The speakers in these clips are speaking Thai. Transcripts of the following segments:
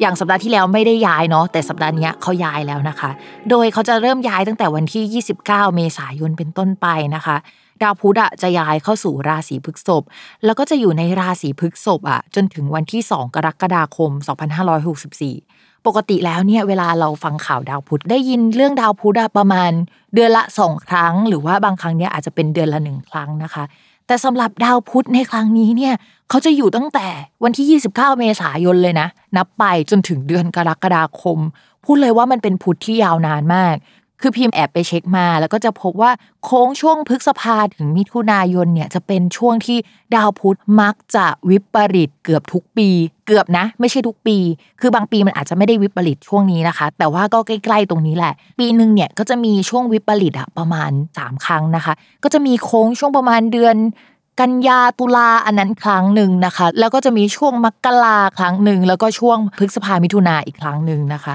อย่างสัปดาห์ที่แล้วไม่ได้ย้ายเนาะแต่สัปดาห์นี้เขาย้ายแล้วนะคะ โดยเขาจะเริ่มย้ายตั้งแต่วันที่ 29 เมษายนเป็นต้นไปนะคะ ดาวพุธอะจะย้ายเข้าสู่ราศีพฤษภแล้วก็จะอยู่ในราศีพฤษภอะจนถึงวันที่ 2 กรกฎาคม 2564 ปกติแล้วเนี่ยเวลาเราฟังข่าวดาวพุธได้ยินเรื่องดาวพุธประมาณเดือนละสองครั้ง หรือว่าบางครั้งเนี่ยอาจจะเป็นเดือนละหนึ่งครั้งนะคะ แต่สำหรับดาวพุธในครั้งนี้เนี่ยเขาจะอยู่ตั้งแต่วันที่ 29 เมษายนเลยนะ นับไปจนถึงเดือนกรกฎาคม พูดเลยว่ามันเป็นพุธที่ยาวนานมาก คือพิมพ์แอบไปเช็คมา แล้วก็จะพบว่าโค้งช่วงพฤษภาถึงมิถุนายนเนี่ยจะเป็นช่วงที่ดาวพุธมักจะวิปริตเกือบทุกปี เกือบนะ ไม่ใช่ทุกปี คือบางปีมันอาจจะไม่ได้วิปริตช่วงนี้นะคะ แต่ว่าก็ใกล้ๆตรงนี้แหละ ปีหนึ่งเนี่ยก็จะมีช่วงวิปริตอะประมาณ 3 ครั้งนะคะ ก็จะมีโค้งช่วงประมาณเดือนกันยาตุลาอันนั้นครั้งหนึ่งนะคะ แล้วก็จะมีช่วงมกราครั้งหนึ่งแล้วก็ช่วงพฤษภามิถุนาอีกครั้งหนึ่งนะคะ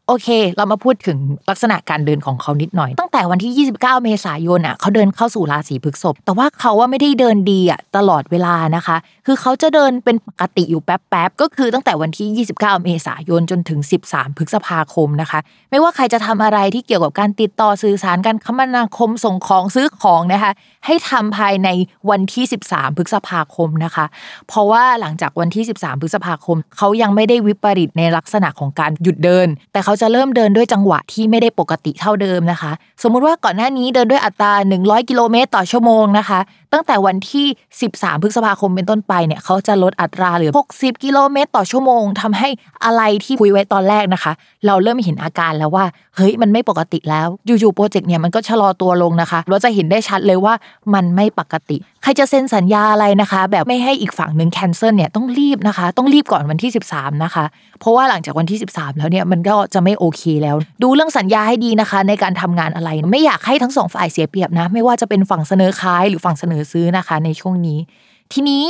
โอเค เรามาพูดถึงลักษณะการเดินของเขานิดหน่อย ตั้งแต่วันที่ 29 เมษายนอะเขาเดินเข้าสู่ราศีพฤษภแต่ว่าเขาว่าไม่ได้เดินดีอะตลอดเวลานะคะ คือเขาจะเดินเป็นปกติอยู่แป๊บๆก็คือตั้งแต่วันที่ 29 เมษายนจนถึง 13 พฤษภาคมนะคะ ไม่ว่าใครจะทำอะไรที่เกี่ยวกับการติดต่อสื่อสารการคมนาคมส่งของซื้อของนะคะให้ทำภายในวันที่ 13 พฤษภาคมนะคะ เพราะว่าหลังจากวันที่ 13 พฤษภาคม เขายังไม่ได้วิปริตในลักษณะของการหยุดเดิน แต่เขาาจะเริ่มเดินด้วยจังหวะที่ไม่ได้ปกติเท่าเดิมนะคะ สมมุติว่าก่อนหน้านี้เดินด้วยอัตรา 100 กิโลเมตรต่อชั่วโมงนะคะ ตั้งแต่วันที่ 13 พฤษภาคมเป็นต้นไปเนี่ยเขาจะลดอัตราเหลือ 60 กิโลเมตรต่อชั่วโมงทำให้อะไรที่คุยไว้ตอนแรกนะคะ เราเริ่มเห็นอาการแล้วว่าเฮ้ยมันไม่ปกติแล้ว อยู่ๆโปรเจกต์เนี่ยมันก็ชะลอตัวลงนะคะ เราจะเห็นได้ชัดเลยว่ามันไม่ปกติ ใครจะเซ็นสัญญาอะไรนะคะ แบบไม่ให้อีกฝั่งหนึ่งแคนเซิลเนี่ยต้องรีบนะคะ ต้องรีบก่อนวันที่ 13 นะคะ เพราะว่าหลังจากวันที่ 13 แล้วเนี่ยมันก็จะไม่โอเคแล้ว ดูเรื่องสัญญาให้ดีนะคะ ในการทำงานอะไร ไม่อยากให้ทั้งสองฝ่ายเสียเปรียบนะ ไม่ว่าจะเป็นฝั่งเสนอขายหรือฝั่งเสนอซื้อนะคะ ในช่วงนี้ทีนี้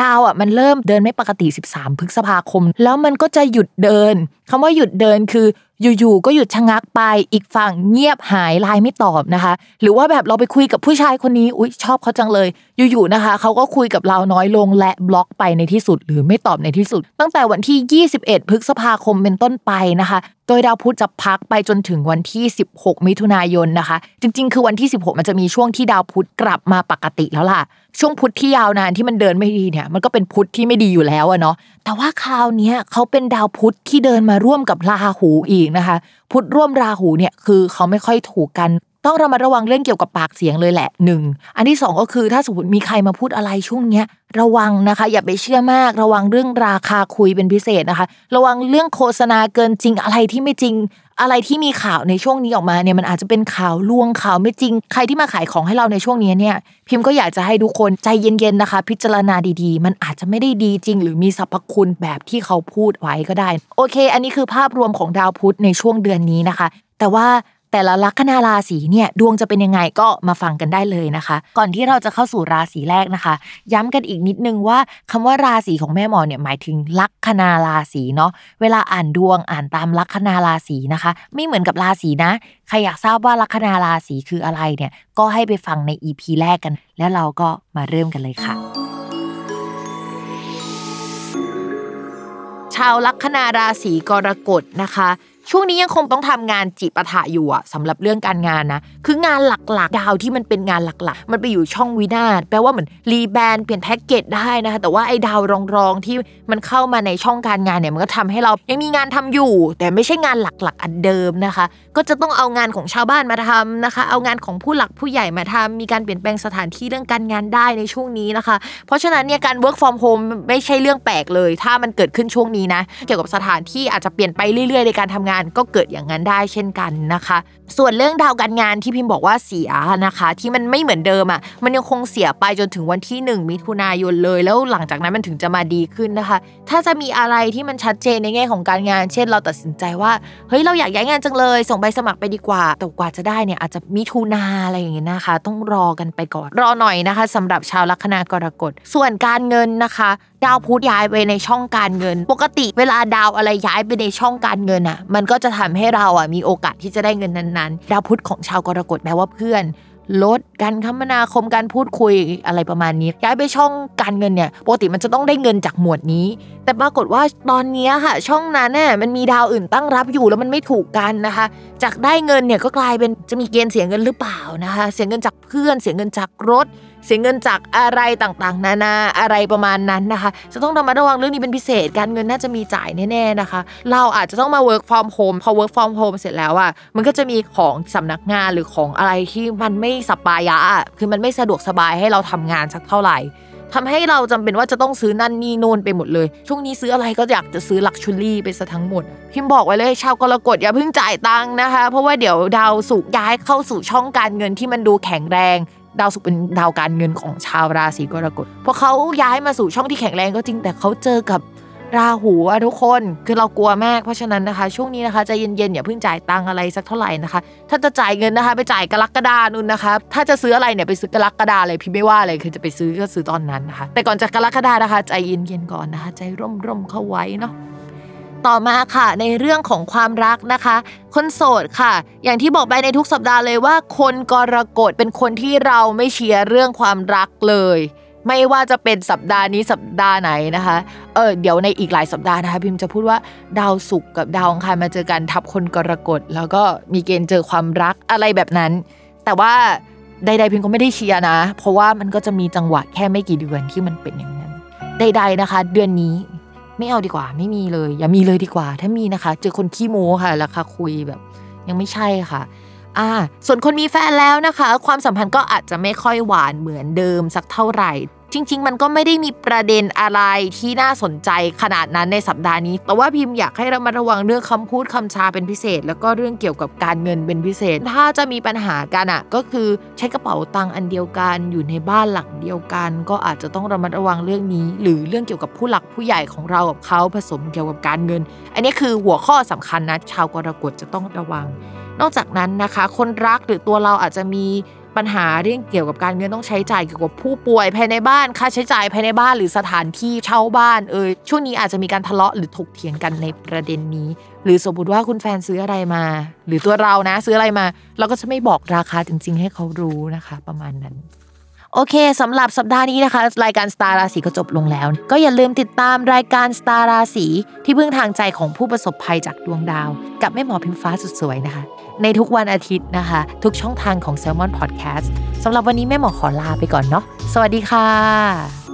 ดาวอะมันเริ่มเดินไม่ปกติ 13 พฤษภาคม แล้วมันก็จะหยุดเดินคำว่าหยุดเดินคือ อยู่ๆก็หยุดชะงักไปอีกฝั่งเงียบหายไลน์ไม่ตอบนะคะ หรือว่าแบบเราไปคุยกับผู้ชายคนนี้อุ้ยชอบเขาจังเลย อยู่ๆนะคะเขาก็คุยกับเราน้อยลงและบล็อกไปในที่สุด หรือไม่ตอบในที่สุด ตั้งแต่วันที่ 21 พฤษภาคมเป็นต้นไปนะคะ โดยดาวพุธจะพักไปจนถึงวันที่ 16 มิถุนายนนะคะ จริง ๆ คือวันที่ 16 มันจะมีช่วงที่ดาวพุธกลับมาปกติแล้วล่ะ ช่วงพุธที่ยาวนานที่มันเดินไม่ดีเนี่ย มันก็เป็นพุธที่ไม่ดีอยู่แล้วอะเนาะ แต่ว่าคราวนี้เขาเป็นดาวพุธที่เดินมาร่วมกับราหูอีกนะคะ พุธร่วมราหูเนี่ยคือเขาไม่ค่อยถูกกัน ต้องระมัดระวังเรื่องเกี่ยวกับปากเสียงเลยแหละหนึ่งอันที่สองก็คือถ้าสมมติมีใครมาพูดอะไรช่วงเนี้ยระวังนะคะ อย่าไปเชื่อมาก ระวังเรื่องราคาคุยเป็นพิเศษนะคะ ระวังเรื่องโฆษณาเกินจริงอะไรที่ไม่จริง อะไรที่มีข่าวในช่วงนี้ออกมาเนี่ยมันอาจจะเป็นข่าวลวงข่าวไม่จริง ใครที่มาขายของให้เราในช่วงนี้เนี่ยพิมพ์ก็อยากจะให้ทุกคนใจเย็นๆนะคะ พิจารณาดีๆ มันอาจจะไม่ได้ดีจริง หรือมีสรรพคุณแบบที่เขาพูดไว้ก็ได้ โอเค อันนี้คือภาพรวมของดาวพุธในช่วงเดือนนี้นะคะ แต่ว่า แต่ละลัคนาราศีเนี่ยดวงจะเป็นยังไงก็มาฟังกันได้เลยนะคะ ก่อนที่เราจะเข้าสู่ราศีแรกนะคะ ย้ำกันอีกนิดนึงว่าคำว่าราศีของแม่หมอเนี่ยหมายถึงลัคนาราศีเนาะเวลาอ่านดวงอ่านตามลัคนาราศีนะคะ ไม่เหมือนกับราศีนะใครอยากทราบว่าลัคนาราศีคืออะไรเนี่ยก็ให้ไปฟังใน EP แรกกัน แล้วเราก็มาเริ่มกันเลยค่ะชาวลัคนาราศีกรกฎนะคะ ช่วงนี้ยังคงต้องทำงานจิปะทะอยู่อะสำหรับเรื่องการงานนะ คืองานหลักๆ ดาวที่มันเป็นงานหลักๆ มันไปอยู่ช่องวินาศแปลว่าเหมือนรีแบรนด์เปลี่ยนแพ็กเกจได้นะคะแต่ว่าไอ้ดาวรองๆที่มันเข้ามาในช่องการงานเนี่ยมันก็ทำให้เรายังมีงานทำอยู่ แต่ไม่ใช่งานหลักๆ อันเดิมนะคะ ก็จะต้องเอางานของชาวบ้านมาทำนะคะ เอางานของผู้หลักผู้ใหญ่มาทำมีการเปลี่ยนแปลงสถานที่เรื่องการงานได้ในช่วงนี้นะคะ เพราะฉะนั้นเนี่ยการ work from home ไม่ใช่เรื่องแปลกเลย ถ้ามันเกิดขึ้นช่วงนี้นะเกี่ยวกับสถานที่อาจจะเปลี่ยนไปเรื่อยๆในการทำงานก็เกิดอย่างนั้นได้เช่นกันนะคะ ส่วนเรื่องดาวการงานที่พิมพ์บอกว่าเสียนะคะ ที่มันไม่เหมือนเดิมอะมันยังคงเสียไปจนถึงวันที่ 1 มิถุนายนเลย แล้วหลังจากนั้นมันถึงจะมาดีขึ้นนะคะ ถ้าจะมีอะไรที่มันชัดเจนในแง่ของการงาน เช่น เราตัดสินใจว่าเฮ้ยเราอยากย้ายงานจังเลย ส่งใบสมัครไปดีกว่าแต่กว่าจะได้เนี่ยอาจจะมิถุนาอะไรอย่างเงี้ยนะคะ ต้องรอกันไปก่อนรอหน่อยนะคะสำหรับชาวลัคนากรกฎส่วนการเงินนะคะดาวพุธย้ายไปในช่องการเงิน ปกติเวลาดาวอะไรย้ายไปในช่องการเงินอะ มันก็จะทำให้เราอะมีโอกาสที่จะได้เงินนั้นๆ ดาวพุธของชาวกรกฎแปลว่าเพื่อนลดการคมนาคมการพูดคุยอะไรประมาณนี้ย้ายไปช่องการเงินเนี่ยปกติมันจะต้องได้เงินจากหมวดนี้ แต่ปรากฏว่าตอนนี้ค่ะ ช่องนั้นน่ะมันมีดาวอื่นตั้งรับอยู่แล้วมันไม่ถูกกันนะคะ จากได้เงินเนี่ยก็กลายเป็นจะมีเกณฑ์เสียเงินหรือเปล่านะคะ เสียเงินจากเพื่อน เสียเงินจากรถ เสียเงินจากอะไรต่างๆ นานาอะไรประมาณนั้นนะคะ จะต้องระมัดระวังเรื่องนี้เป็นพิเศษการเงินน่าจะมีจ่ายแน่ๆนะคะ เราอาจจะต้องมา work from home พอ work from home เสร็จแล้วอะมันก็จะมีของสำนักงานหรือของอะไรที่มันไม่สปายะอะคือมันไม่สะดวกสบายให้เราทำงานสักเท่าไหร่ ทำให้เราจำเป็นว่าจะต้องซื้อนั่นนี่โน่นไปหมดเลย ช่วงนี้ซื้ออะไรก็อยากจะซื้อ luxury ไปซะทั้งหมด พิมพ์บอกไว้เลยชาวกรกฎอย่าเพิ่งจ่ายตังค์นะคะ เพราะว่าเดี๋ยวดาวศุกร์ย้ายเข้าสู่ช่องการเงินที่มันดูแข็งแรงดาวศุกร์เป็นดาวการเงินของชาวราศีกรกฎพอเขาย้ายมาสู่ช่องที่แข็งแรงก็จริงแต่เขาเจอกับ ราหูอะทุกคนคือเรากลัวมากเพราะฉะนั้นนะคะ ช่วงนี้นะคะใจเย็นๆอย่าเพิ่งจ่ายตังอะไรสักเท่าไหร่นะคะ ถ้าจะจ่ายเงินนะคะ ไปจ่ายกรกฎานุ่นนะคะ ถ้าจะซื้ออะไรเนี่ยไปซื้อกรกฎาเลยพี่ไม่ว่าเลยคือจะไปซื้อก็ซื้อตอนนั้นนะคะ แต่ก่อนจะกรกฎานะคะ ใจเย็นๆก่อนนะคะ ใจร่มๆเข้าไว้เนาะต่อมาค่ะในเรื่องของความรักนะคะ คนโสดค่ะ อย่างที่บอกไปในทุกสัปดาห์เลยว่า คนกรกฎเป็นคนที่เราไม่เชียร์เรื่องความรักเลย ไม่ว่าจะเป็นสัปดาห์นี้สัปดาห์ไหนนะคะ เออเดี๋ยวในอีกหลายสัปดาห์นะคะพิมจะพูดว่าดาวศุกร์กับดาวอังคารมาเจอกันทับคนกรกฎ แล้วก็มีเกณฑ์เจอความรักอะไรแบบนั้น แต่ว่าใดๆพิมก็ไม่ได้เชียร์นะ เพราะว่ามันก็จะมีจังหวะแค่ไม่กี่เดือนที่มันเป็นอย่างนั้น ใด ๆนะคะ เดือนนี้ไม่เอาดีกว่าไม่มีเลย อย่ามีเลยดีกว่า ถ้ามีนะคะ เจอคนขี้โม้ค่ะราคาคุยแบบ ยังไม่ใช่ค่ะอ่าส่วนคนมีแฟนแล้วนะคะ ความสัมพันธ์ก็อาจจะไม่ค่อยหวานเหมือนเดิมสักเท่าไหร่ จริง ๆ มันก็ไม่ได้มีประเด็นอะไรที่น่าสนใจขนาดนั้นในสัปดาห์นี้ แต่ว่าพิมพ์อยากให้เรามาระวังเรื่องคำพูดคำชาเป็นพิเศษ แล้วก็เรื่องเกี่ยวกับการเงินเป็นพิเศษ ถ้าจะมีปัญหากันอะก็คือใช้กระเป๋าตังค์อันเดียวกันอยู่ในบ้านหลังเดียวกัน ก็อาจจะต้องระมัดระวังเรื่องนี้ หรือเรื่องเกี่ยวกับผู้หลักผู้ใหญ่ของเรากับเขาผสมเกี่ยวกับการเงิน อันนี้คือหัวข้อสำคัญนะชาวกรกฎจะต้องระวัง นอกจากนั้นนะคะ คนรักหรือตัวเราอาจจะมี ปัญหาเรื่องเกี่ยวกับการเงินต้องใช้จ่ายเกี่ยวกับผู้ป่วยภายในบ้านค่าใช้จ่ายภายในบ้านหรือสถานที่เช่าบ้านเอยช่วงนี้อาจจะมีการทะเลาะหรือถกเถียงกันในประเด็นนี้ หรือสมมติว่าคุณแฟนซื้ออะไรมา หรือตัวเรานะ ซื้ออะไรมา เราก็จะไม่บอกราคาจริง ๆ ให้เขารู้นะคะ ประมาณนั้น โอเคสำหรับสัปดาห์นี้นะคะ รายการสตาร์ราศีก็จบลงแล้ว ก็อย่าลืมติดตามรายการสตาร์ราศีที่พึ่งทางใจของผู้ประสบภัยจากดวงดาว กับแม่หมอพิมฟ้าสุดสวยนะคะ ในทุกวันอาทิตย์นะคะ ทุกช่องทางของ s ซ l m o n Podcast สำหรับวันนี้แม่หมอขอลาไปก่อนเนาะสวัสดีค่ะ